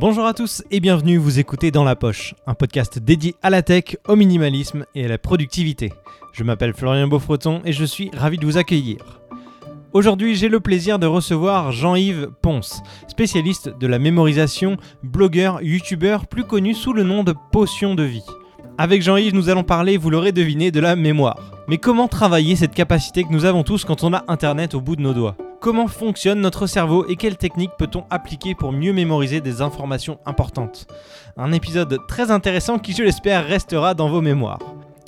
Bonjour à tous et bienvenue, vous écoutez Dans la Poche, un podcast dédié à la tech, au minimalisme et à la productivité. Je m'appelle Florian Beaufreton et je suis ravi de vous accueillir. Aujourd'hui, j'ai le plaisir de recevoir Jean-Yves Ponce, spécialiste de la mémorisation, blogueur, youtubeur, plus connu sous le nom de Potion de vie. Avec Jean-Yves, nous allons parler, vous l'aurez deviné, de la mémoire. Mais comment travailler cette capacité que nous avons tous quand on a Internet au bout de nos doigts? Comment fonctionne notre cerveau et quelles techniques peut-on appliquer pour mieux mémoriser des informations importantes Un épisode très intéressant qui, je l'espère, restera dans vos mémoires.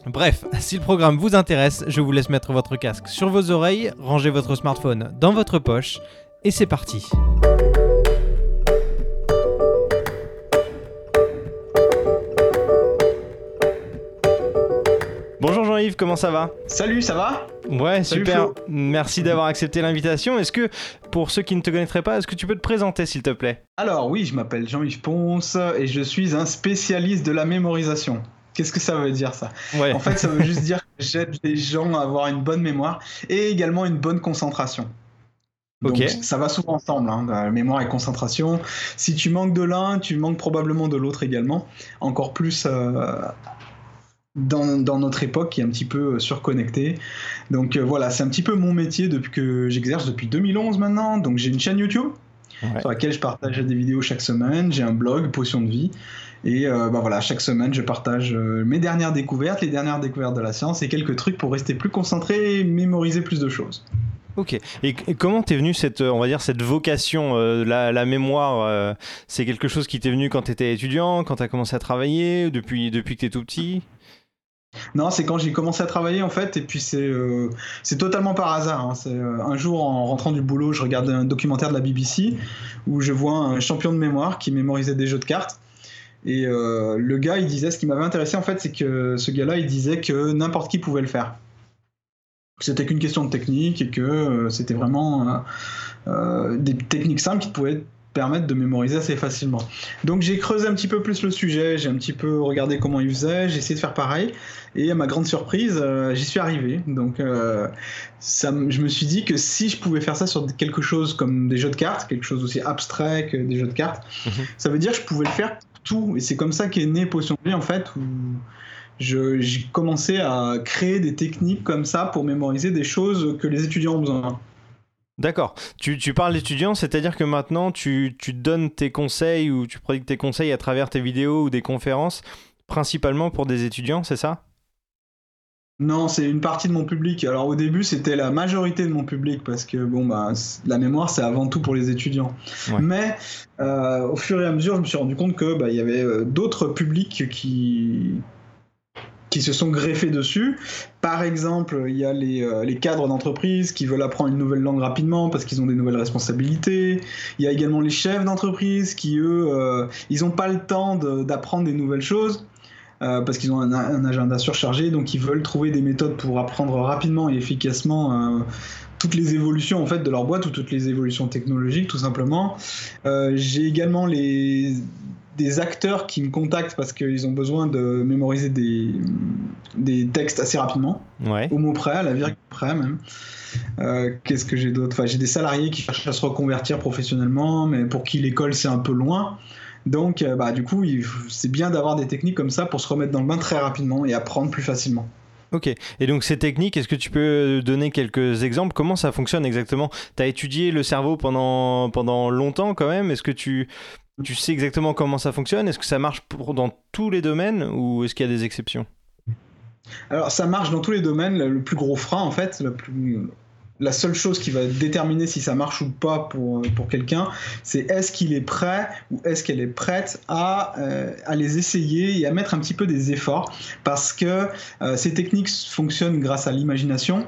Bref, si le programme vous intéresse, je vous laisse mettre votre casque sur vos oreilles, ranger votre smartphone dans votre poche, et c'est parti. Bonjour Jean-Yves, comment ça va Salut, ça va Ouais, Salut, super. Flo. Merci d'avoir accepté l'invitation. Est-ce que, pour ceux qui ne te connaîtraient pas, est-ce que tu peux te présenter s'il te plaît? Alors oui, je m'appelle Jean-Yves Ponce et je suis un spécialiste de la mémorisation. Qu'est-ce que ça veut dire ça? Ouais. En fait, ça veut juste dire que j'aide les gens à avoir une bonne mémoire et également une bonne concentration. Donc, Ok. ça va souvent ensemble, hein, mémoire et concentration. Si tu manques de l'un, tu manques probablement de l'autre également. Encore plus euh, dans, dans notre époque qui est un petit peu euh, surconnectée. Donc euh, voilà, c'est un petit peu mon métier depuis que j'exerce depuis 2011 maintenant. Donc j'ai une chaîne YouTube Ouais. sur laquelle je partage des vidéos chaque semaine. J'ai un blog, Potion de vie. Et euh, bah voilà, chaque semaine, je partage euh, mes dernières découvertes, les dernières découvertes de la science et quelques trucs pour rester plus concentré et mémoriser plus de choses. Ok. Et, et comment t'es venu cette, on va dire, cette vocation, euh, la, la mémoire C'est quelque chose qui t'est venu quand t'étais étudiant, quand t'as commencé à travailler, depuis, depuis que t'es tout petit? Non, c'est quand j'ai commencé à travailler en fait, et puis c'est euh, totalement par hasard. hein. Euh, un jour en rentrant du boulot, je regarde un documentaire de la BBC où je vois un champion de mémoire qui mémorisait des jeux de cartes. Et euh, le gars, il disait, ce qui m'avait intéressé en fait, c'est que ce gars-là, il disait que n'importe qui pouvait le faire. C'était qu'une question de technique et que c'était vraiment des techniques simples qui pouvaient permettre de mémoriser assez facilement. Donc j'ai creusé un petit peu plus le sujet, j'ai un petit peu regardé comment il faisait, j'ai essayé de faire pareil, et à ma grande surprise, euh, j'y suis arrivé. Donc euh, ça, je me suis dit que si je pouvais faire ça sur quelque chose comme des jeux de cartes, quelque chose aussi abstrait que des jeux de cartes, Mhm. ça veut dire que je pouvais le faire tout. Et c'est comme ça qu'est né Potion de vie en fait, où j'ai commencé à créer des techniques comme ça pour mémoriser des choses que les étudiants ont besoin. D'accord. Tu, tu parles d'étudiants, c'est-à-dire que maintenant tu, tu donnes tes conseils ou tu prodigues tes conseils à travers tes vidéos ou des conférences, principalement pour des étudiants, c'est ça? Non, c'est une partie de mon public. Alors au début, c'était la majorité de mon public parce que bon bah la mémoire c'est avant tout pour les étudiants. Ouais. Mais euh, au fur et à mesure, je me suis rendu compte que bah, il y avait euh, d'autres publics qui qui se sont greffés dessus. Par exemple, il y a les, euh, les cadres d'entreprise qui veulent apprendre une nouvelle langue rapidement parce qu'ils ont des nouvelles responsabilités. Il y a également les chefs d'entreprise qui, eux, euh, ils n'ont pas le temps de- d'apprendre des nouvelles choses euh, parce qu'ils ont un, agenda surchargé, donc ils veulent trouver des méthodes pour apprendre rapidement et efficacement toutes les évolutions en fait de leur boîte ou toutes les évolutions technologiques tout simplement. J'ai également les des acteurs qui me contactent parce qu'ils ont besoin de mémoriser des, des textes assez rapidement, Ouais. au mot près, à la virgule près même. Euh, Qu'est-ce que j'ai d'autre? Enfin, J'ai des salariés qui cherchent à se reconvertir professionnellement, mais pour qui l'école c'est un peu loin. Donc, euh, bah, du coup, c'est bien d'avoir des techniques comme ça pour se remettre dans le bain très rapidement et apprendre plus facilement. Ok. Et donc ces techniques, est-ce que tu peux donner quelques exemples? Comment ça fonctionne exactement? Tu as étudié le cerveau pendant, pendant longtemps quand même? Est-ce que tu, tu sais exactement comment ça fonctionne? Est-ce que ça marche pour, dans tous les domaines ou est-ce qu'il y a des exceptions? Alors, ça marche dans tous les domaines. Le plus gros frein, en fait, la seule chose qui va déterminer si ça marche ou pas pour, pour quelqu'un, c'est est-ce qu'il est prêt ou est-ce qu'elle est prête à, euh, à les essayer et à mettre un petit peu des efforts. Parce que euh, ces techniques fonctionnent grâce à l'imagination.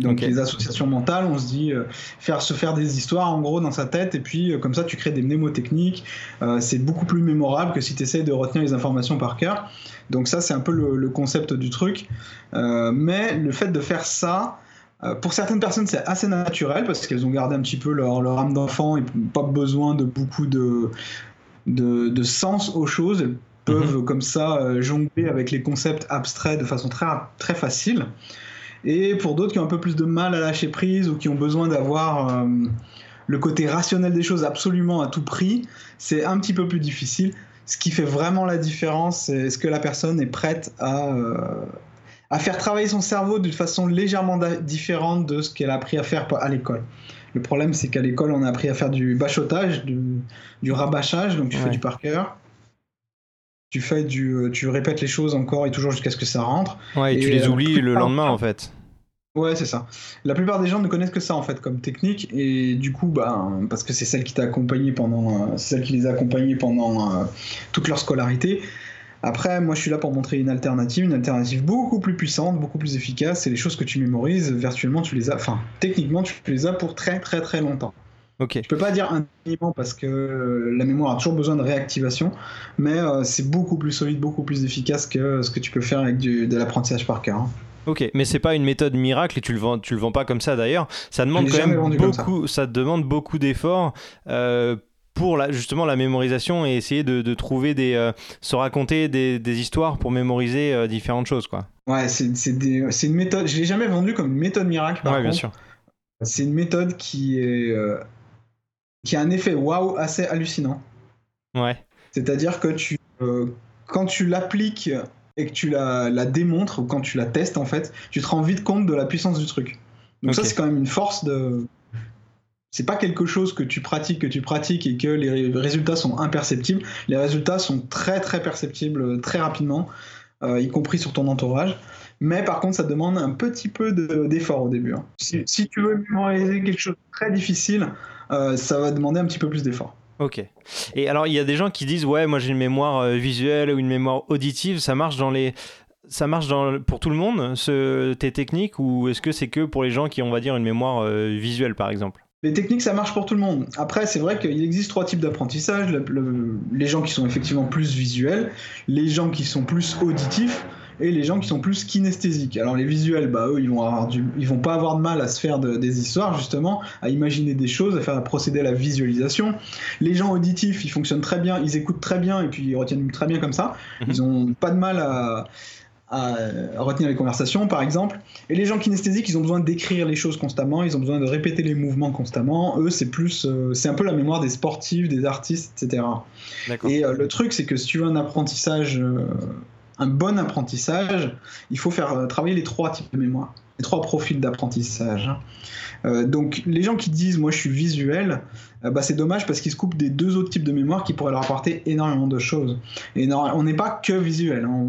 Donc les associations mentales, on se dit euh, faire se faire des histoires en gros dans sa tête et puis euh, comme ça tu crées des mnémotechniques. Euh, c'est beaucoup plus mémorable que si tu essayes de retenir les informations par cœur. Donc ça c'est un peu le, le concept du truc. Mais le fait de faire ça, pour certaines personnes c'est assez naturel parce qu'elles ont gardé un petit peu leur, leur âme d'enfant et pas besoin de beaucoup de, de, de sens aux choses. Elles peuvent comme ça jongler avec les concepts abstraits de façon très, très facile. Et pour d'autres qui ont un peu plus de mal à lâcher prise ou qui ont besoin d'avoir euh, le côté rationnel des choses absolument à tout prix, c'est un petit peu plus difficile. Ce qui fait vraiment la différence, c'est est-ce que la personne est prête à, euh, à faire travailler son cerveau d'une façon légèrement différente de ce qu'elle a appris à faire à l'école. Le problème, c'est qu'à l'école, on a appris à faire du bachotage, du, du rabâchage, donc tu fais du par cœur. Tu fais du, euh, tu répètes les choses encore et toujours jusqu'à ce que ça rentre. Ouais, et, tu les oublies le lendemain en fait. Ouais, c'est ça. La plupart des gens ne connaissent que ça en fait comme technique et du coup, bah, parce que c'est celle qui t'a accompagné pendant, euh, celle qui les a accompagnés pendant euh, toute leur scolarité. Après, moi, je suis là pour montrer une alternative, une alternative beaucoup plus puissante, beaucoup plus efficace. Et les choses que tu mémorises, virtuellement, tu les as, enfin, techniquement, tu les as pour très très très longtemps. Ok. Je peux pas dire infiniment parce que la mémoire a toujours besoin de réactivation, mais euh, c'est beaucoup plus solide, beaucoup plus efficace que ce que tu peux faire avec de l'apprentissage par cœur. Hein. Ok, mais c'est pas une méthode miracle et tu le vends, tu le vends pas comme ça d'ailleurs. Ça demande quand même beaucoup, ça. demande beaucoup d'efforts. Euh, pour la, justement la mémorisation et essayer de, trouver des euh, se raconter des, histoires pour mémoriser euh, différentes choses quoi. Ouais, c'est une méthode. Je l'ai jamais vendu comme une méthode miracle. ouais, bien sûr. C'est une méthode qui est qui a un effet waouh assez hallucinant. Ouais. C'est-à-dire que tu quand tu l'appliques et que tu la, la, démontres ou quand tu la testes en fait, tu te rends vite compte de la puissance du truc. Donc ça c'est quand même une force de. C'est pas quelque chose que tu pratiques, que tu pratiques et que les résultats sont imperceptibles. Les résultats sont très très perceptibles très rapidement, euh, y compris sur ton entourage. Mais par contre, ça demande un petit peu d'effort au début. Hein. Si, si, tu veux mémoriser quelque chose de très difficile, euh, ça va demander un petit peu plus d'effort. Ok. Et alors, il y a des gens qui disent Ouais, moi j'ai une mémoire euh, visuelle ou une mémoire auditive, ça marche dans les. Ça marche dans, pour tout le monde, ce, tes techniques, ou est-ce que c'est que pour les gens qui ont, on va dire, une mémoire euh, visuelle, par exemple? Les techniques, ça marche pour tout le monde. Après, c'est vrai qu'il existe trois types d'apprentissage. les gens qui sont effectivement plus visuels, les gens qui sont plus auditifs, et les gens qui sont plus kinesthésiques. Alors les visuels, bah eux, ils vont avoir ils vont pas avoir de mal à se faire des histoires justement, à imaginer des choses, à faire à procéder à la visualisation. Les gens auditifs, ils fonctionnent très bien, ils écoutent très bien et puis ils retiennent très bien comme ça. Mhm. Ils ont pas de mal à, retenir les conversations, par exemple. Et les gens kinesthésiques, ils ont besoin d'écrire les choses constamment, ils ont besoin de répéter les mouvements constamment. Eux, c'est plus, euh, c'est un peu la mémoire des sportifs, des artistes, etc. Et euh, le truc, c'est que si tu veux un apprentissage euh, un bon apprentissage, il faut faire euh, travailler les trois types de mémoire, les trois profils d'apprentissage. Euh, donc les gens qui disent moi je suis visuel, euh, bah, c'est dommage parce qu'ils se coupent des deux autres types de mémoire qui pourraient leur apporter énormément de choses. Et on n'est pas que visuel. Hein.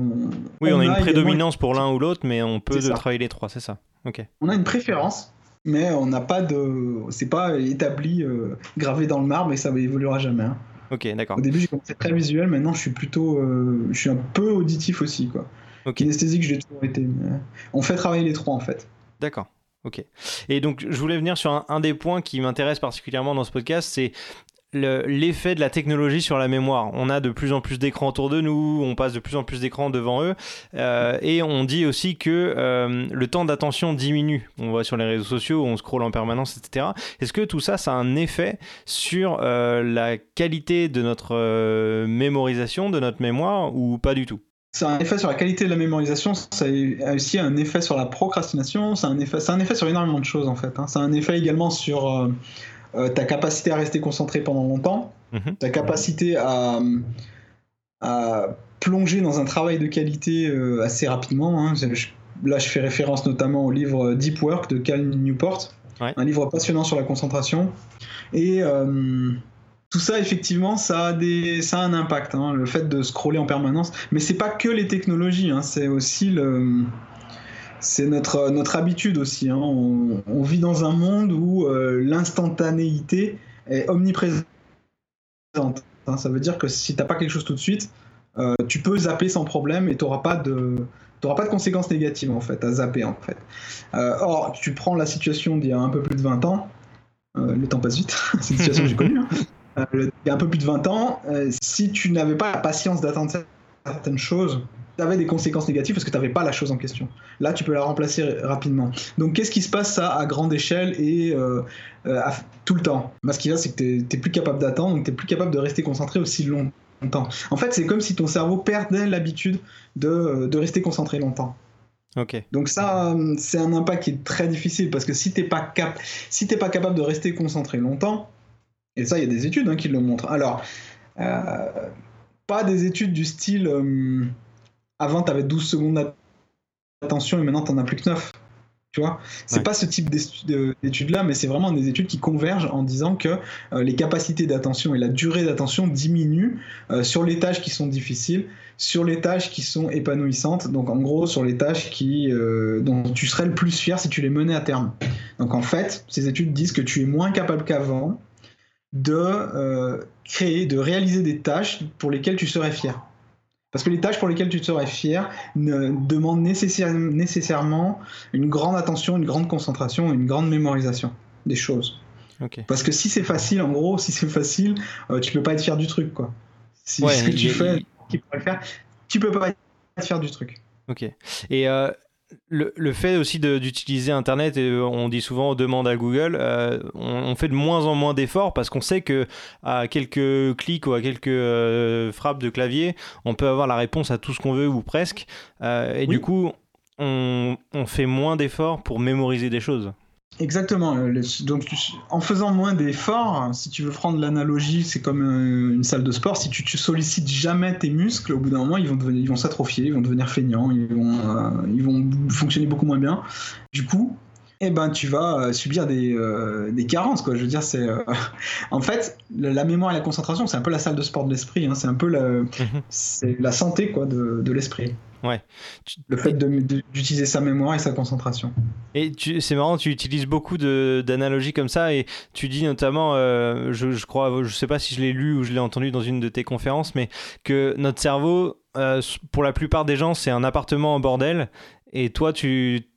oui, on, a une prédominance pour l'un ou l'autre, mais on peut travailler les trois, c'est ça. Ok. On a une préférence, mais on n'a pas de, c'est pas établi, gravé dans le marbre et ça évoluera jamais. Hein. Ok, d'accord. Au début, j'ai commencé très visuel, maintenant, je suis plutôt. Euh, je suis un peu auditif aussi, quoi. Ok. Kinesthésique, j'ai toujours été. On fait travailler les trois, en fait. D'accord. Ok. Et donc, je voulais venir sur un des points qui m'intéresse particulièrement dans ce podcast, c'est l'effet de la technologie sur la mémoire. On a de plus en plus d'écrans autour de nous, on passe de plus en plus d'écrans devant eux, euh, et on dit aussi que euh, le temps d'attention diminue. On voit sur les réseaux sociaux, on scrolle en permanence, etc. Est-ce que tout ça, ça a un effet sur euh, la qualité de notre mémorisation, de notre mémoire, ou pas du tout? A un effet sur la qualité de la mémorisation, ça a aussi un effet sur la procrastination, a un un effet sur énormément de choses en fait. Hein. A un effet également sur euh, ta capacité à rester concentré pendant longtemps, mhm. ta capacité à, plonger dans un travail de qualité euh, assez rapidement. Hein. là, je fais référence notamment au livre Deep Work de Cal Newport, un livre passionnant sur la concentration. Et euh, tout ça, effectivement, ça a, des, ça a un impact, hein, le fait de scroller en permanence. Mais c'est pas que les technologies, hein, c'est aussi le c'est notre, notre habitude aussi. Hein. On, vit dans un monde où euh, l'instantanéité est omniprésente. Hein. Ça veut dire que si tu n'as pas quelque chose tout de suite, euh, tu peux zapper sans problème et tu n'auras pas de pas de conséquences négatives en fait à zapper en fait. Euh, or, tu prends la situation d'il y a un peu plus de 20 ans, le temps passe vite, c'est une situation que j'ai connue. Hein. il y a un peu plus de 20 ans, si tu n'avais pas la patience d'attendre certaines choses, tu avais des conséquences négatives parce que tu n'avais pas la chose en question. Là, tu peux la remplacer rapidement. Donc, qu'est-ce qui se passe ça à grande échelle et euh, euh, tout le temps? Bah, Ce qui va, c'est que tu n'es plus capable d'attendre, donc tu n'es plus capable de rester concentré aussi longtemps. En fait, c'est comme si ton cerveau perdait l'habitude de, de rester concentré longtemps. Ok. Donc ça, c'est un impact qui est très difficile parce que si t'es pas cap, si t'es pas capable de rester concentré longtemps, et ça, il y a des études hein, qui le montrent. Alors, euh, pas des études du style euh, avant tu avais 12 secondes d'attention et maintenant tu as plus que 9. Tu vois, c'est pas ce type d'études-là, mais c'est vraiment des études qui convergent en disant que euh, les capacités d'attention et la durée d'attention diminuent euh, sur les tâches qui sont difficiles, sur les tâches qui sont épanouissantes, donc en gros sur les tâches qui, dont tu serais le plus fier si tu les menais à terme. Donc en fait, ces études disent que tu es moins capable qu'avant de euh, créer, de réaliser des tâches pour lesquelles tu serais fier. Parce que les tâches pour lesquelles tu serais fier ne demandent nécessairement une grande attention, une grande concentration, une grande mémorisation des choses. Parce que si c'est facile, en gros, si c'est facile, euh, tu peux pas être fier du truc, quoi. Si ce que tu fais, faire, tu peux pas être fier du truc. Ok. Et euh, le, fait aussi d'utiliser Internet, et on dit souvent on demande à Google, euh, on, fait de moins en moins d'efforts parce qu'on sait que à quelques clics ou à quelques euh, frappes de clavier, on peut avoir la réponse à tout ce qu'on veut ou presque. Euh, et du coup, on, on fait moins d'efforts pour mémoriser des choses. Exactement. Euh, donc, en faisant moins d'efforts, si tu veux prendre l'analogie, c'est comme euh, une salle de sport. Si tu, tu sollicites jamais tes muscles, au bout d'un moment, ils vont, ils vont s'atrophier, ils vont devenir feignants, ils vont, euh, ils vont fonctionner beaucoup moins bien. Du coup, eh ben, tu vas subir des, des carences. Quoi. Je veux dire, c'est. en fait, la, mémoire et la concentration, c'est un peu la salle de sport de l'esprit. Hein. C'est un peu la, mhm. la santé quoi, de, de l'esprit. Ouais. Le fait d'utiliser sa mémoire et sa concentration. Et c'est marrant, tu utilises beaucoup d'analogies comme ça et tu dis notamment, euh, je, je, crois, je sais pas si je l'ai lu ou je l'ai entendu dans une de tes conférences, mais que notre cerveau, euh, pour la plupart des gens, c'est un appartement en bordel et toi, tu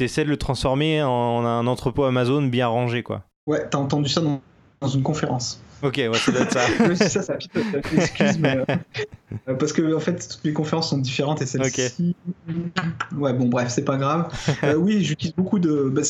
essaies de le transformer en un entrepôt Amazon bien rangé, quoi. Ouais, t'as entendu ça dans, dans une conférence. Ok, ouais, ça doit être ça. ça, ça excuse, mais. Euh, parce que, en fait, toutes les conférences sont différentes et celle-ci. Ouais, bon, bref, c'est pas grave. Euh, oui, j'utilise beaucoup de. Bah,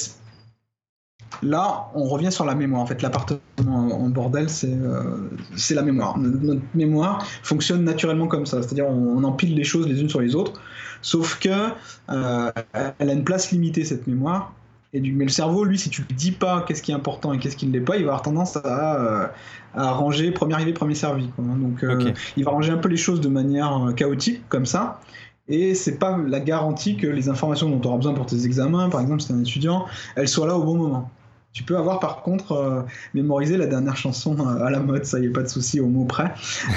là, on revient sur la mémoire. En fait, l'appartement en bordel, c'est euh, c'est la mémoire. Notre mémoire fonctionne naturellement comme ça. C'est-à-dire, on, empile les choses les unes sur les autres. Sauf que elle a une place limitée, cette mémoire. Et du, mais le cerveau, lui, si tu lui dis pas qu'est-ce qui est important et qu'est-ce qui ne l'est pas, il va avoir tendance à, euh, à ranger premier arrivé, premier servi. Quoi. Donc, euh, il va ranger un peu les choses de manière euh, chaotique, comme ça. Et c'est pas la garantie que les informations dont tu auras besoin pour tes examens, par exemple, si tu es un étudiant, elles soient là au bon moment. Tu peux avoir par contre mémorisé la dernière chanson à la mode, ça y est pas de souci au mot près.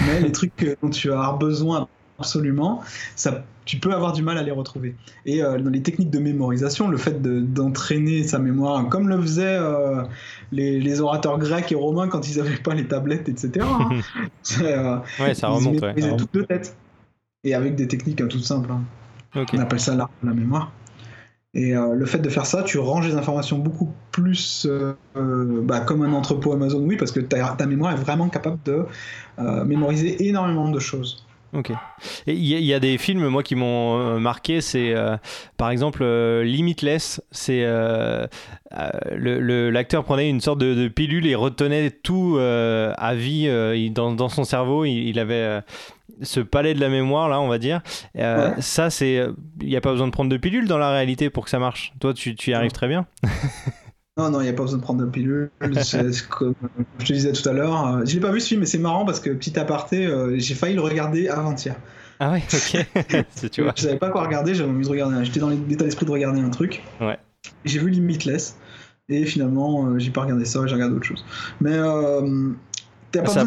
Mais les trucs dont tu as besoin absolument, ça, tu peux avoir du mal à les retrouver. Et euh, dans les techniques de mémorisation, le fait d'entraîner sa mémoire, comme le faisaient euh, les, orateurs grecs et romains quand ils n'avaient pas les tablettes, etc. Hein. Euh, ouais, ça remonte. Ils mémorisaient tout de tête. Et avec des techniques toutes simples. Hein. On appelle ça l'art de la mémoire. Et le fait de faire ça, tu ranges les informations beaucoup plus bah, comme un entrepôt Amazon, oui, parce que ta, ta mémoire est vraiment capable de mémoriser énormément de choses. Ok. Il y, a des films, moi, qui m'ont euh, marqué. C'est, euh, par exemple, euh, Limitless. C'est l'acteur prenait une sorte de, pilule et retenait tout à vie dans, son cerveau. Il, avait ce palais de la mémoire, là, on va dire. Ça, c'est, il n'y a pas besoin de prendre de pilule dans la réalité pour que ça marche. Toi, tu, tu y arrives très bien. Non, non, il n'y a pas besoin de prendre de pilule. comme je te disais tout à l'heure, euh, je l'ai pas vu ce film, mais c'est marrant parce que petit aparté, euh, j'ai failli le regarder avant-hier. Ah ouais, ok. tu vois. Je savais pas quoi regarder, j'avais envie de regarder. J'étais dans l'état d'esprit de regarder un truc. Ouais. J'ai vu Limitless et finalement, euh, j'ai pas regardé ça, j'ai regardé autre chose. Mais ça,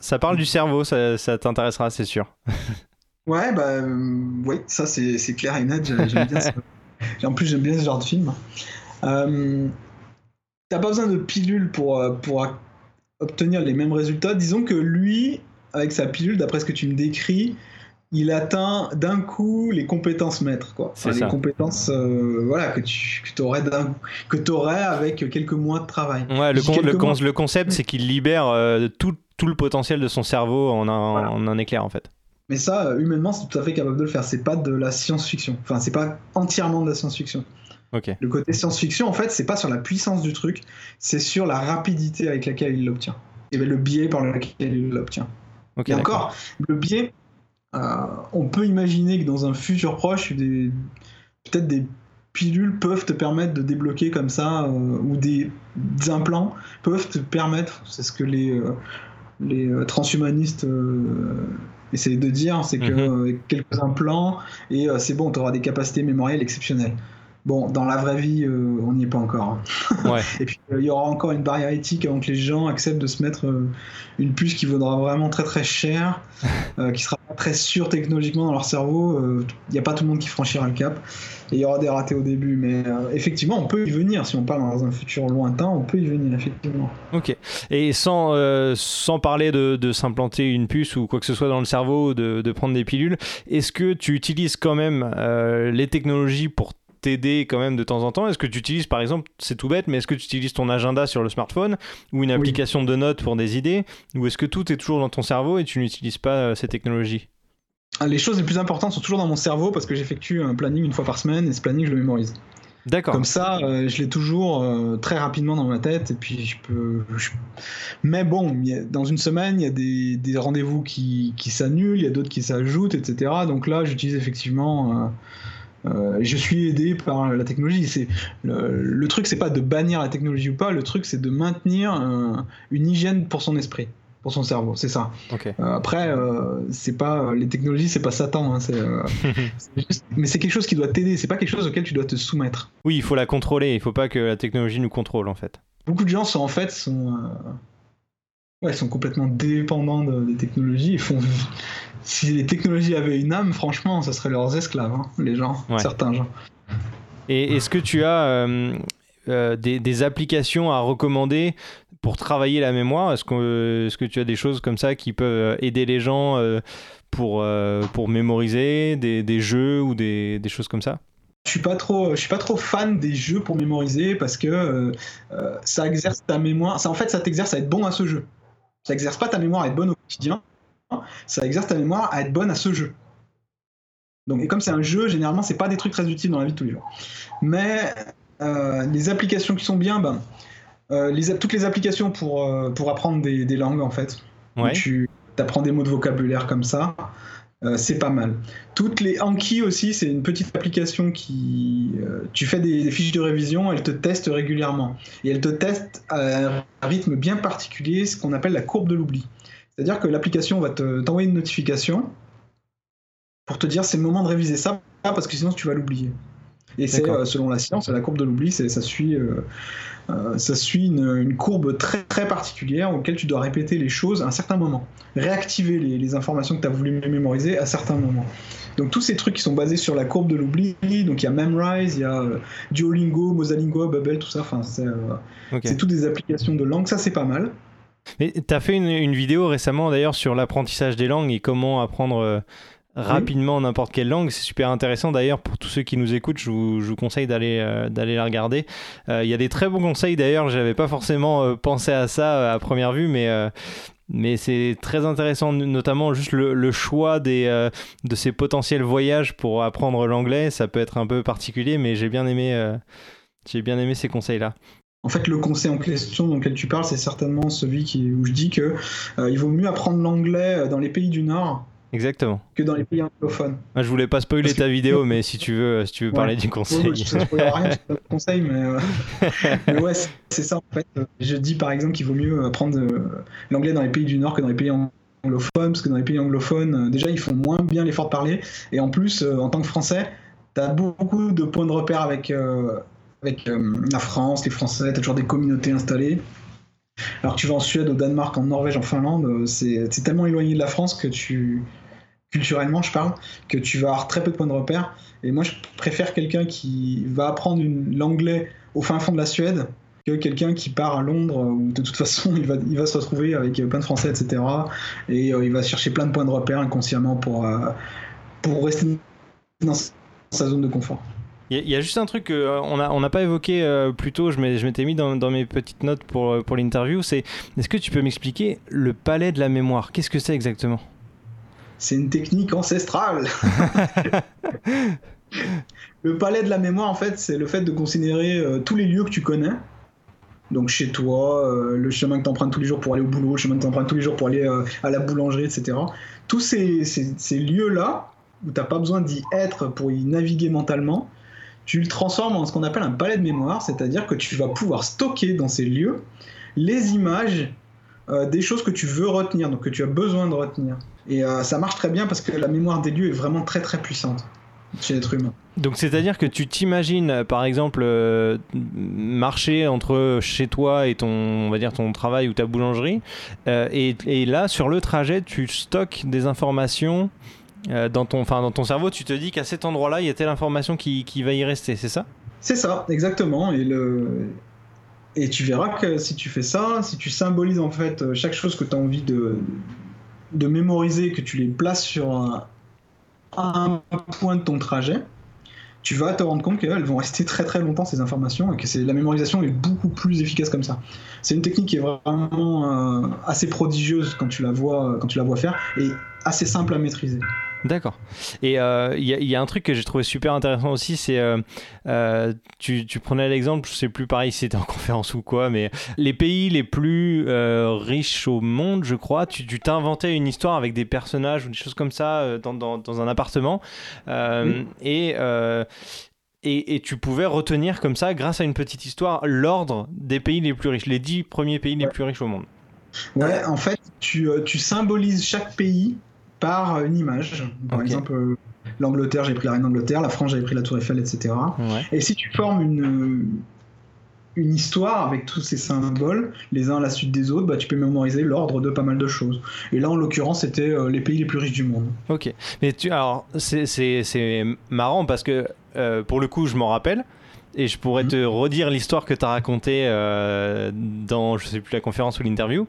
ça, parle du cerveau, ça, ça t'intéressera, c'est sûr. ouais, bah oui, ça c'est clair et net. J'aime bien ça. En plus, j'aime bien ce genre de film. Euh, t'as pas besoin de pilule pour, euh, pour obtenir les mêmes résultats. Disons que lui, avec sa pilule, d'après ce que tu me décris, il atteint d'un coup les compétences maîtres, quoi. les compétences, euh, voilà, que tu que aurais, que aurais avec quelques mois de travail. Ouais, le, le, le, concept, c'est qu'il libère euh, tout, tout, le potentiel de son cerveau en un, en un éclair, en fait. Mais ça, humainement, c'est tout à fait capable de le faire. C'est pas de la science-fiction. Enfin, c'est pas entièrement de la science-fiction. Le côté science-fiction, en fait, c'est pas sur la puissance du truc, c'est sur la rapidité avec laquelle il l'obtient. Et le biais par lequel il l'obtient. et encore, le biais, euh, on peut imaginer que dans un futur proche, des, peut-être des pilules peuvent te permettre de débloquer comme ça, ou des, implants peuvent te permettre, c'est ce que les, les transhumanistes essayer de dire, c'est que mhm. euh, quelques implants et euh, c'est bon, tu auras des capacités mémorielles exceptionnelles. Bon, dans la vraie vie, euh, on n'y est pas encore. Hein. et puis, il y aura encore une barrière éthique avant que les gens acceptent de se mettre une puce qui vaudra vraiment très très cher, qui sera pas très sûre technologiquement dans leur cerveau. Il n'y a pas tout le monde qui franchira le cap. Et il y aura des ratés au début. Mais effectivement, on peut y venir. Si on parle dans un futur lointain, on peut y venir, effectivement. Ok. Et sans, sans parler de, de s'implanter une puce ou quoi que ce soit dans le cerveau, de, de prendre des pilules, est-ce que tu utilises quand même les technologies pour t'aider quand même de temps en temps Est-ce que tu utilises, par exemple, c'est tout bête, mais est-ce que tu utilises ton agenda sur le smartphone ou une application de notes pour des idées Ou est-ce que tout est toujours dans ton cerveau et tu n'utilises pas euh, ces technologies? Ah, Les choses les plus importantes sont toujours dans mon cerveau parce que j'effectue un planning une fois par semaine et ce planning, je le mémorise. D'accord. Comme ça, euh, je l'ai toujours euh, très rapidement dans ma tête et puis je peux. Mais bon, dans une semaine, il y a des, des rendez-vous qui, qui s'annulent, il y a d'autres qui s'ajoutent, etc. Donc là, j'utilise effectivement euh, je suis aidé par la technologie. C'est le, le, truc, c'est pas de bannir la technologie ou pas. Le truc, c'est de maintenir une hygiène pour son esprit, pour son cerveau. C'est ça. Euh, après, euh, c'est pas les technologies, c'est pas Satan. Hein, mais c'est quelque chose qui doit t'aider. C'est pas quelque chose auquel tu dois te soumettre. Oui, il faut la contrôler. Il faut pas que la technologie nous contrôle en fait. Beaucoup de gens sont en fait sont Ouais, ils sont complètement dépendants des technologies. Ils font... Si les technologies avaient une âme, franchement, ce serait leurs esclaves, hein, les gens, certains gens. Et est-ce que tu as euh, euh, des, applications à recommander pour travailler la mémoire? Est-ce que, est que tu as des choses comme ça qui peuvent aider les gens euh, pour, pour mémoriser des, des jeux ou des, des choses comme ça? Je suis pas trop, je suis pas trop fan des jeux pour mémoriser parce que ça exerce ta mémoire. Ça, en fait, ça t'exerce à être bon à ce jeu. Ça exerce pas ta mémoire à être bonne au quotidien, ça exerce ta mémoire à être bonne à ce jeu. Donc, et comme c'est un jeu, généralement, c'est pas des trucs très utiles dans la vie de tous les jours. Mais euh, les applications qui sont bien, ben, euh, les, toutes les applications pour, euh, pour apprendre des, des, langues, en fait. Tu apprends des mots de vocabulaire comme ça. Euh, c'est pas mal. Toutes les Anki aussi, c'est une petite application qui. Euh, tu fais des, fiches de révision, elle te teste régulièrement. Et elle te teste à un rythme bien particulier, ce qu'on appelle la courbe de l'oubli. C'est-à-dire que l'application va t'envoyer une notification pour te dire c'est le moment de réviser ça, parce que sinon tu vas l'oublier. Et c'est euh, selon la science, la courbe de l'oubli, ça suit, euh, euh, ça suit une, courbe très très particulière auquel tu dois répéter les choses à un certain moment, réactiver les, informations que tu as voulu mémoriser à certains moments. Donc tous ces trucs qui sont basés sur la courbe de l'oubli, donc il y a Memrise, il y a Duolingo, Mozalingo, Bubble, tout ça, enfin c'est okay. toutes des applications de langue, ça c'est pas mal. Mais tu as fait une, une vidéo récemment d'ailleurs sur l'apprentissage des langues et comment apprendre rapidement n'importe quelle langue. C'est super intéressant d'ailleurs pour tous ceux qui nous écoutent. Je vous, conseille d'aller euh, d'aller la regarder. Euh, il y a des très bons conseils d'ailleurs. J'avais pas forcément euh, pensé à ça à première vue, mais mais c'est très intéressant, notamment juste le, choix des, de ces potentiels voyages pour apprendre l'anglais. Ça peut être un peu particulier, mais j'ai bien aimé j'ai bien aimé ces conseils-là. En fait, le conseil en question dont tu parles, c'est certainement celui qui, où je dis que il vaut mieux apprendre l'anglais dans les pays du Nord Exactement. Que dans les pays anglophones. Moi, je voulais pas spoiler ta vidéo, mais si tu veux, si tu veux parler du conseil. je ne rien, je conseil, mais, euh, mais ouais, c'est ça en fait. Je dis par exemple qu'il vaut mieux apprendre euh, l'anglais dans les pays du Nord que dans les pays anglophones, parce que dans les pays anglophones, euh, déjà, ils font moins bien l'effort de parler, et en plus, en tant que Français, tu as beaucoup de points de repère avec, avec la France, les Français, tu toujours des communautés installées. Alors que tu vas en Suède, au Danemark, en Norvège, en Finlande, c'est tellement éloigné de la France que tu culturellement je parle, que tu vas avoir très peu de points de repère. Et moi, je préfère quelqu'un qui va apprendre l'anglais au fin fond de la Suède que quelqu'un qui part à Londres où de toute façon il va, se retrouver avec plein de Français, etc. Et euh, il va chercher plein de points de repère inconsciemment pour, euh, rester dans sa zone de confort. Il y, a juste un truc qu'on euh, n'a on pas évoqué plus tôt, je m'étais mis dans, dans, mes petites notes pour, pour l'interview, c'est est-ce que tu peux m'expliquer le palais de la mémoire? Qu'est-ce que c'est exactement? C'est une technique ancestrale. le palais de la mémoire, en fait, c'est le fait de considérer euh, tous les lieux que tu connais. Donc chez toi, euh, le chemin que tu empruntes tous les jours pour aller au boulot, le chemin que tu empruntes tous les jours pour aller euh, à la boulangerie, etc. Tous ces, lieux-là, où tu n'as pas besoin d'y être pour y naviguer mentalement, tu le transformes en ce qu'on appelle un palais de mémoire, c'est-à-dire que tu vas pouvoir stocker dans ces lieux les images euh, des choses que tu veux retenir, donc que tu as besoin de retenir. Et euh, ça marche très bien parce que la mémoire des lieux est vraiment très très puissante chez l'être humain. Donc c'est-à-dire que tu t'imagines par exemple euh, marcher entre chez toi et ton on va dire ton travail ou ta boulangerie et, et, là sur le trajet tu stockes des informations dans ton enfin dans ton cerveau tu te dis qu'à cet endroit-là il y a telle information qui, qui va y rester c'est ça? C'est ça exactement et le et tu verras que si tu fais ça, si tu symbolises en fait chaque chose que tu as envie de, de mémoriser, que tu les places sur un, point de ton trajet, tu vas te rendre compte qu'elles vont rester très très longtemps ces informations et que la mémorisation est beaucoup plus efficace comme ça. C'est une technique qui est vraiment euh, assez prodigieuse quand tu la vois quand tu la vois faire et assez simple à maîtriser. D'accord. Et il euh, y, a un truc que j'ai trouvé super intéressant aussi, c'est euh, euh, tu, tu, prenais l'exemple, je sais plus pareil si c'était en conférence ou quoi, mais les pays les plus riches au monde, je crois, tu t'inventais une histoire avec des personnages ou des choses comme ça dans, dans, dans un appartement. Et et, et, tu pouvais retenir comme ça, grâce à une petite histoire, l'ordre des pays les plus riches, les dix premiers pays les plus riches au monde. Ouais, en fait, tu, tu symbolises chaque pays par une image. Par exemple, euh, l'Angleterre, j'ai pris la reine d'Angleterre, la France, j'avais pris la Tour Eiffel, etc. Et si tu formes une, une histoire avec tous ces symboles, les uns à la suite des autres, bah, tu peux mémoriser l'ordre de pas mal de choses. Et là, en l'occurrence, c'était euh, les pays les plus riches du monde. Ok. Mais tu, alors, c'est marrant parce que, euh, pour le coup, je m'en rappelle et je pourrais te redire l'histoire que tu as racontée euh, dans, je sais plus, la conférence ou l'interview.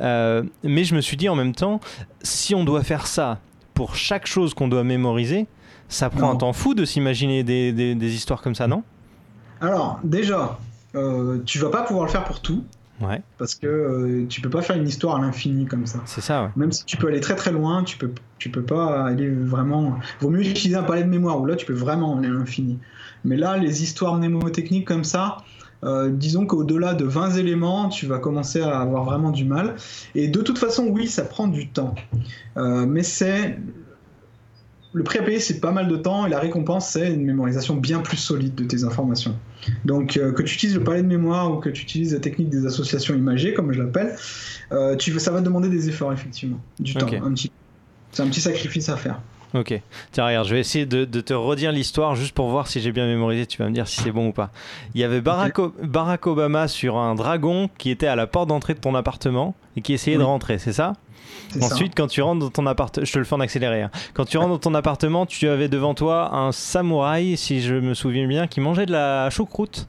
Euh, mais je me suis dit en même temps, si on doit faire ça pour chaque chose qu'on doit mémoriser, ça prend un temps fou de s'imaginer des, des, histoires comme ça, non? Alors, déjà, euh, tu vas pas pouvoir le faire pour tout. Ouais. Parce que euh, tu peux pas faire une histoire à l'infini comme ça. C'est ça, ouais. Même si tu peux aller très très loin, tu peux, tu peux pas aller vraiment. Vaut mieux utiliser un palais de mémoire où là tu peux vraiment aller à l'infini. Mais là, les histoires mnémotechniques comme ça, euh, disons qu'au-delà de 20 éléments, tu vas commencer à avoir vraiment du mal. Et de toute façon, oui, ça prend du temps. Euh, mais c'est. Le prix à payer, c'est pas mal de temps et la récompense, c'est une mémorisation bien plus solide de tes informations. Donc, euh, que tu utilises le palais de mémoire ou que tu utilises la technique des associations imagées, comme je l'appelle, tu, ça va demander des efforts, effectivement. Du temps. Un petit, c'est un petit sacrifice à faire. Ok. Tiens, regarde, je vais essayer de, te redire l'histoire juste pour voir si j'ai bien mémorisé. Tu vas me dire si c'est bon ou pas. Il y avait Barack, Obama sur un dragon qui était à la porte d'entrée de ton appartement et qui essayait de rentrer, c'est ça? Ensuite, quand tu rentres dans ton appartement, je te le fais en accéléré. Hein. Quand tu rentres dans ton appartement, tu avais devant toi un samouraï, si je me souviens bien, qui mangeait de la choucroute.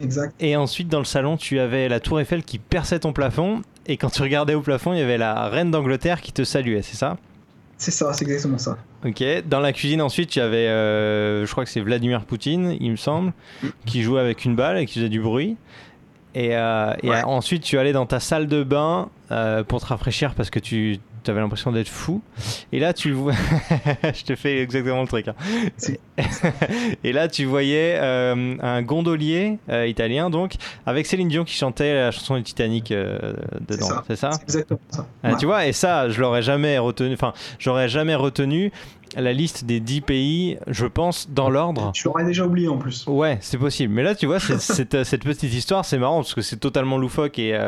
Exact. Et ensuite, dans le salon, tu avais la tour Eiffel qui perçait ton plafond. Et quand tu regardais au plafond, il y avait la reine d'Angleterre qui te saluait, c'est ça? C'est ça, c'est exactement ça. Ok. Dans la cuisine, ensuite, il y avait, euh, je crois que c'est Vladimir Poutine, il me semble, qui jouait avec une balle et qui faisait du bruit. Et, euh, ensuite, tu allais dans ta salle de bain euh, pour te rafraîchir parce que tu avais l'impression d'être fou. Et là, tu vois, je te fais exactement le truc. Hein. et là, tu voyais euh, un gondolier italien, donc, avec Céline Dion qui chantait la chanson du Titanic dedans. C'est ça, exactement ça. Ah, tu vois, et ça, je l'aurais jamais retenu. Enfin, j'aurais jamais retenu la liste des 10 pays, je pense, dans l'ordre. Tu l'aurais déjà oublié en plus. Ouais, c'est possible. Mais là, tu vois, cette, petite histoire, c'est marrant parce que c'est totalement loufoque et,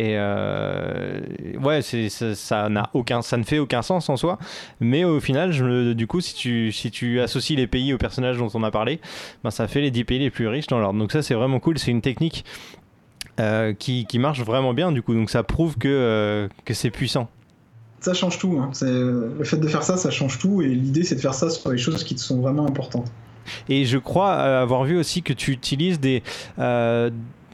et euh, ouais, ça, n'a aucun, ça ne fait aucun sens en soi. Mais au final, je du coup, si tu, si tu associes les pays aux personnages dont on a parlé, ben, ça fait les 10 pays les plus riches dans l'ordre. Donc ça, c'est vraiment cool. C'est une technique euh, qui, qui, marche vraiment bien du coup. Donc ça prouve que, euh, que c'est puissant. Ça change tout. Hein. Le fait de faire ça, ça change tout. Et l'idée, c'est de faire ça sur les choses qui te sont vraiment importantes. Et je crois avoir vu aussi que tu utilises des,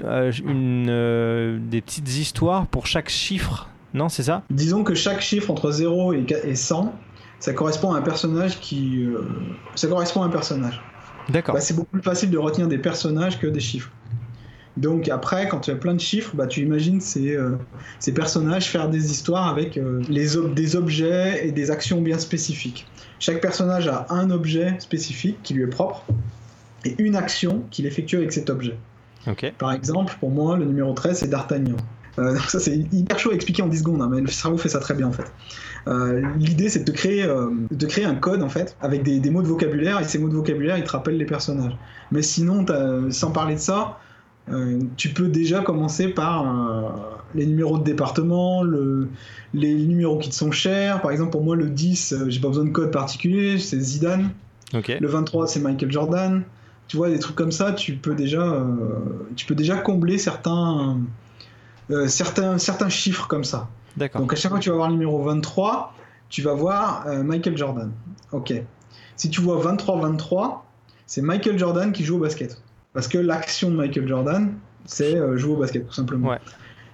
euh, une, euh, des petites histoires pour chaque chiffre, non C'est ça? Disons que chaque chiffre entre 0 et 100, ça correspond à un personnage qui. Euh, ça correspond à un personnage. D'accord. Bah, c'est beaucoup plus facile de retenir des personnages que des chiffres. Donc après, quand tu as plein de chiffres, bah, tu imagines ces, ces personnages faire des histoires avec les des objets et des actions bien spécifiques. Chaque personnage a un objet spécifique qui lui est propre et une action qu'il effectue avec cet objet. Par exemple, pour moi, le numéro 13, c'est D'Artagnan. Euh, ça, c'est hyper chaud à expliquer en 10 secondes, hein, mais le cerveau fait ça très bien en fait. Euh, L'idée, c'est de créer, euh, de créer un code en fait avec des, des, mots de vocabulaire et ces mots de vocabulaire, ils te rappellent les personnages. Mais sinon, sans parler de ça, euh, tu peux déjà commencer par euh, les numéros de département, le, les numéros qui te sont chers. Par exemple, pour moi, le 10, euh, j'ai pas besoin de code particulier, c'est Zidane. Okay. Le 23, c'est Michael Jordan. Tu vois, des trucs comme ça, tu peux déjà, tu peux déjà combler certains, certains, certains chiffres comme ça. Donc à chaque fois que tu vas voir le numéro 23, tu vas voir Michael Jordan. Ok. Si tu vois 23-23, c'est Michael Jordan qui joue au basket. Parce que l'action de Michael Jordan, c'est euh, jouer au basket, tout simplement. Ouais.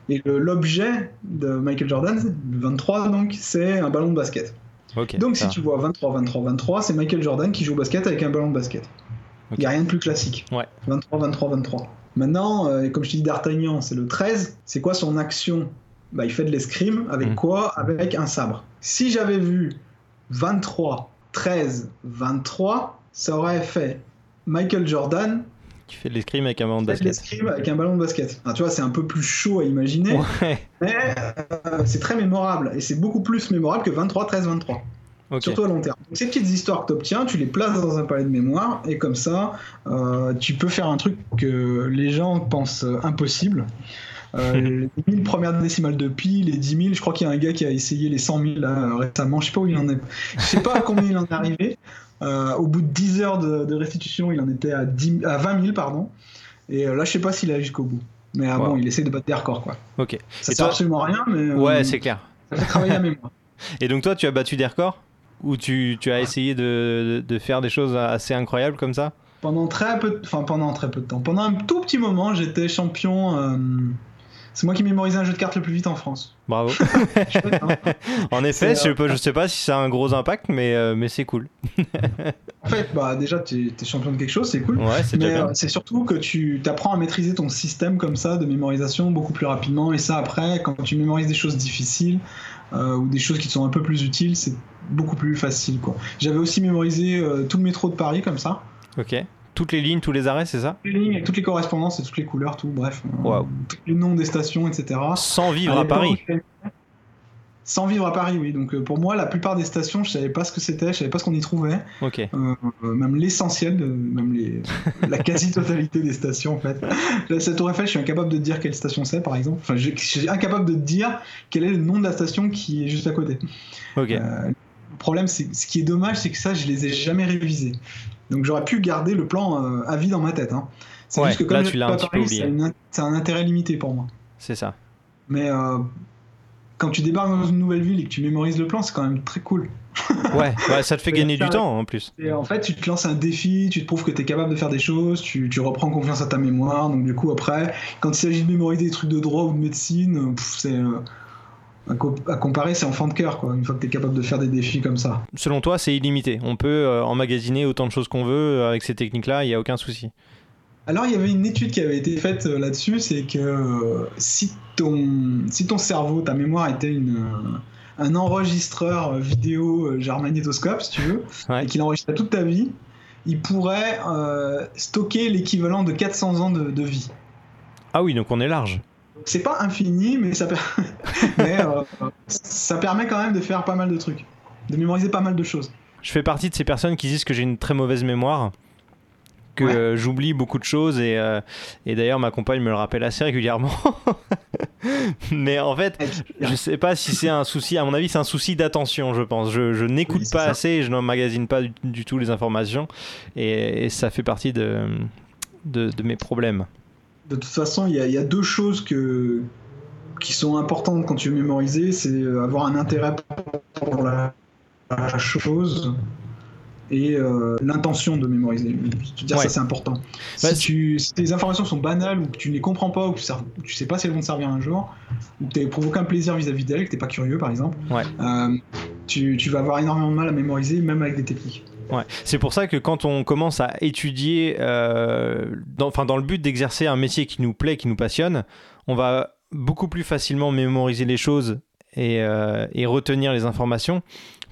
Et l'objet de Michael Jordan, le 23, donc, c'est un ballon de basket. Okay, donc si tu vois 23, 23, 23, c'est Michael Jordan qui joue au basket avec un ballon de basket. Il n'y a rien de plus classique. Ouais. 23, 23, 23. Maintenant, euh, comme je te dis, D'Artagnan, c'est le 13. C'est quoi son action? Bah, Il fait de l'escrime. Avec mmh. quoi? Avec un sabre. Si j'avais vu 23, 13, 23, ça aurait fait Michael Jordan qui fait de l'escrime avec un ballon de basket. l'escrime avec un ballon de basket. Alors, tu vois, c'est un peu plus chaud à imaginer, ouais. mais euh, c'est très mémorable. Et c'est beaucoup plus mémorable que 23, 13, 23. Okay. Surtout à long terme. Donc, ces petites histoires que tu obtiens, tu les places dans un palais de mémoire, et comme ça, euh, tu peux faire un truc que les gens pensent impossible. Euh, les 10 000 premières décimales de pi, les 10 000, je crois qu'il y a un gars qui a essayé les 100 000 là, récemment, je sais pas où il en est, je sais pas à combien il en est arrivé. Euh, au bout de 10 heures de, de, restitution, il en était à, 10, à 20 000, pardon. Et euh, là, je sais pas s'il est jusqu'au bout. Mais ah, wow. bon, il essaie de battre des records, quoi. Ok. Ça et sert toi... absolument à rien, mais. Ouais, euh, c'est clair. Ça fait travailler la mémoire. Et donc, toi, tu as battu des records? Ou tu, tu as essayé de, de, faire des choses assez incroyables comme ça? Pendant très peu de... Enfin, pendant très peu de temps. Pendant un tout petit moment, j'étais champion. Euh... C'est moi qui mémorisais un jeu de cartes le plus vite en France. Bravo. En effet, je, euh... je sais pas si ça a un gros impact, mais, euh, mais c'est cool. en fait, bah, déjà, tu es, champion de quelque chose, c'est cool. Ouais, c'est Mais euh, c'est surtout que tu apprends à maîtriser ton système comme ça de mémorisation beaucoup plus rapidement. Et ça, après, quand tu mémorises des choses difficiles euh, ou des choses qui te sont un peu plus utiles, c'est beaucoup plus facile. J'avais aussi mémorisé euh, tout le métro de Paris comme ça. Ok. Toutes les lignes, tous les arrêts, c'est ça Toutes les lignes, avec toutes les correspondances et toutes les couleurs, tout, bref. Wow. tous les noms des stations, etc. Sans vivre à, à Paris sans vivre à Paris, oui. Donc euh, pour moi, la plupart des stations, je savais pas ce que c'était, je savais pas ce qu'on y trouvait. Ok. Euh, même l'essentiel, même les, la quasi-totalité des stations en fait. Là, cette Tour Eiffel, je suis incapable de dire quelle station c'est, par exemple. Enfin, je, je, suis incapable de dire quel est le nom de la station qui est juste à côté. Ok. Euh, le problème, c'est ce qui est dommage, c'est que ça, je les ai jamais révisés. Donc j'aurais pu garder le plan euh, à vie dans ma tête. Hein. C'est ouais, juste que comme là, tu l'as un petit peu C'est un intérêt limité pour moi. C'est ça. Mais euh, quand tu débarques dans une nouvelle ville et que tu mémorises le plan, c'est quand même très cool. ouais, ouais, ça te fait gagner du temps en plus. Et en fait, tu te lances un défi, tu te prouves que tu es capable de faire des choses, tu, tu, reprends confiance à ta mémoire. Donc, du coup, après, quand il s'agit de mémoriser des trucs de droit ou de médecine, c'est. À, co à, comparer, c'est enfant de cœur, quoi, une fois que tu es capable de faire des défis comme ça. Selon toi, c'est illimité. On peut euh, emmagasiner autant de choses qu'on veut euh, avec ces techniques-là, il n'y a aucun souci. Alors, il y avait une étude qui avait été faite euh, là-dessus, c'est que euh, si, ton, si ton cerveau, ta mémoire était une, un enregistreur vidéo genre magnétoscope, si tu veux, ouais. et qu'il enregistrait toute ta vie, il pourrait stocker l'équivalent de 400 ans de, de, vie. Ah oui, donc on est large. C'est pas infini, mais, ça, per... mais euh, ça permet quand même de faire pas mal de trucs, de mémoriser pas mal de choses. Je fais partie de ces personnes qui disent que j'ai une très mauvaise mémoire que Ouais. euh, j'oublie beaucoup de choses et, euh, et d'ailleurs ma compagne me le rappelle assez régulièrement. Mais en fait, je sais pas si c'est un souci, à mon avis c'est un souci d'attention je pense. Je, je n'écoute Oui, pas ça. assez, je n'emmagasine pas du, du tout les informations et, et ça fait partie de, de, de mes problèmes. De toute façon, il y, a- il y a deux choses que, qui sont importantes quand tu veux mémoriser, c'est euh, avoir un intérêt pour la, la chose et euh, l'intention de mémoriser. Je veux dire, Ouais. ça c'est important. Bah, si, tu, si tes informations sont banales ou que tu ne les comprends pas ou que tu sais pas si elles vont te servir un jour, ou que tu n'éprouves aucun plaisir vis-à-vis d'elles, que tu n'es pas curieux par exemple, Ouais. euh, tu, tu vas avoir énormément de mal à mémoriser, même avec des techniques. Ouais. C'est pour ça que quand on commence à étudier, euh, dans, le but d'exercer un métier qui nous plaît, qui nous passionne, on va beaucoup plus facilement mémoriser les choses et, euh, et retenir les informations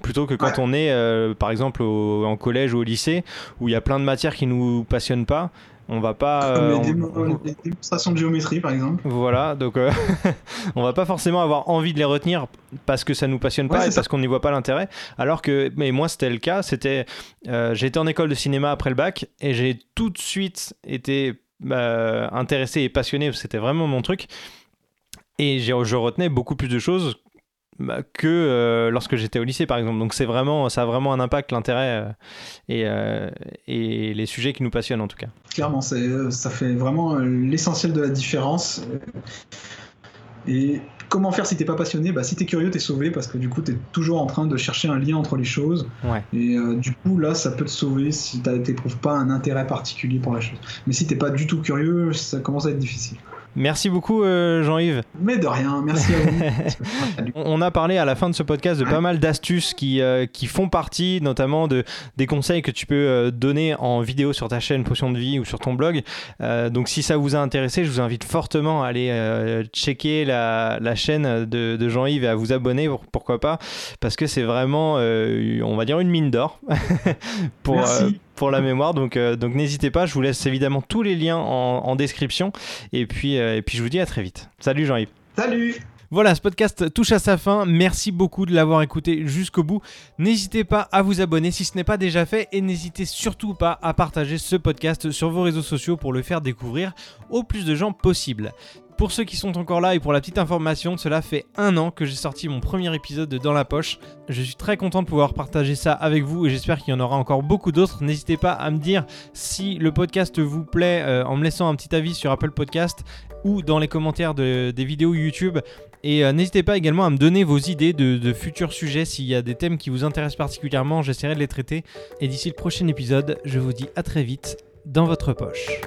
plutôt que quand Ouais. on est, euh, par exemple, au- en collège ou au lycée, où il y a plein de matières qui nous passionnent pas. On va pas. Comme euh, les, on- démo- on- les démonstrations de géométrie, par exemple. Voilà, donc euh, on va pas forcément avoir envie de les retenir parce que ça nous passionne Ouais, pas et ça. parce qu'on n'y voit pas l'intérêt. Alors que, mais moi c'était le cas, c'était, euh, été en école de cinéma après le bac et j'ai tout de suite été bah, intéressé et passionné, c'était vraiment mon truc. Et j'ai- je retenais beaucoup plus de choses que euh, lorsque j'étais au lycée par exemple. Donc c'est vraiment, ça a vraiment un impact, l'intérêt euh, et, euh, et les sujets qui nous passionnent en tout cas. Clairement, ça fait vraiment l'essentiel de la différence. Et comment faire si t'es pas passionné? Bah, Si t'es curieux, t'es sauvé parce que du coup, t'es toujours en train de chercher un lien entre les choses. Ouais. Et euh, du coup, là, ça peut te sauver si t'éprouves pas un intérêt particulier pour la chose. Mais si t'es pas du tout curieux, ça commence à être difficile. Merci beaucoup euh, Jean-Yves. Mais de rien, merci à vous. On a parlé à la fin de ce podcast de pas mal d'astuces qui, euh, qui font partie notamment de, des conseils que tu peux euh, donner en vidéo sur ta chaîne Potion de Vie ou sur ton blog. Donc si ça vous a intéressé, je vous invite fortement à aller checker la, la chaîne de, de Jean-Yves et à vous abonner, pour- pourquoi pas, parce que c'est vraiment, on va dire, une mine d'or pour, Merci. Pour la mémoire. Donc, euh, donc n'hésitez pas, je vous laisse évidemment tous les liens en, en description. Et puis, euh, et puis je vous dis à très vite. Salut Jean-Yves. Salut Voilà, ce podcast touche à sa fin. Merci beaucoup de l'avoir écouté jusqu'au bout. N'hésitez pas à vous abonner si ce n'est pas déjà fait et n'hésitez surtout pas à partager ce podcast sur vos réseaux sociaux pour le faire découvrir au plus de gens possible. Pour ceux qui sont encore là et pour la petite information, cela fait un an que j'ai sorti mon premier épisode de Dans la poche. Je suis très content de pouvoir partager ça avec vous et j'espère qu'il y en aura encore beaucoup d'autres. N'hésitez pas à me dire si le podcast vous plaît euh, en me laissant un petit avis sur Apple Podcast ou dans les commentaires de- des vidéos YouTube. Et euh, n'hésitez pas également à me donner vos idées de futurs sujets. S'il y a des thèmes qui vous intéressent particulièrement, j'essaierai de les traiter. Et d'ici le prochain épisode, je vous dis à très vite dans votre poche.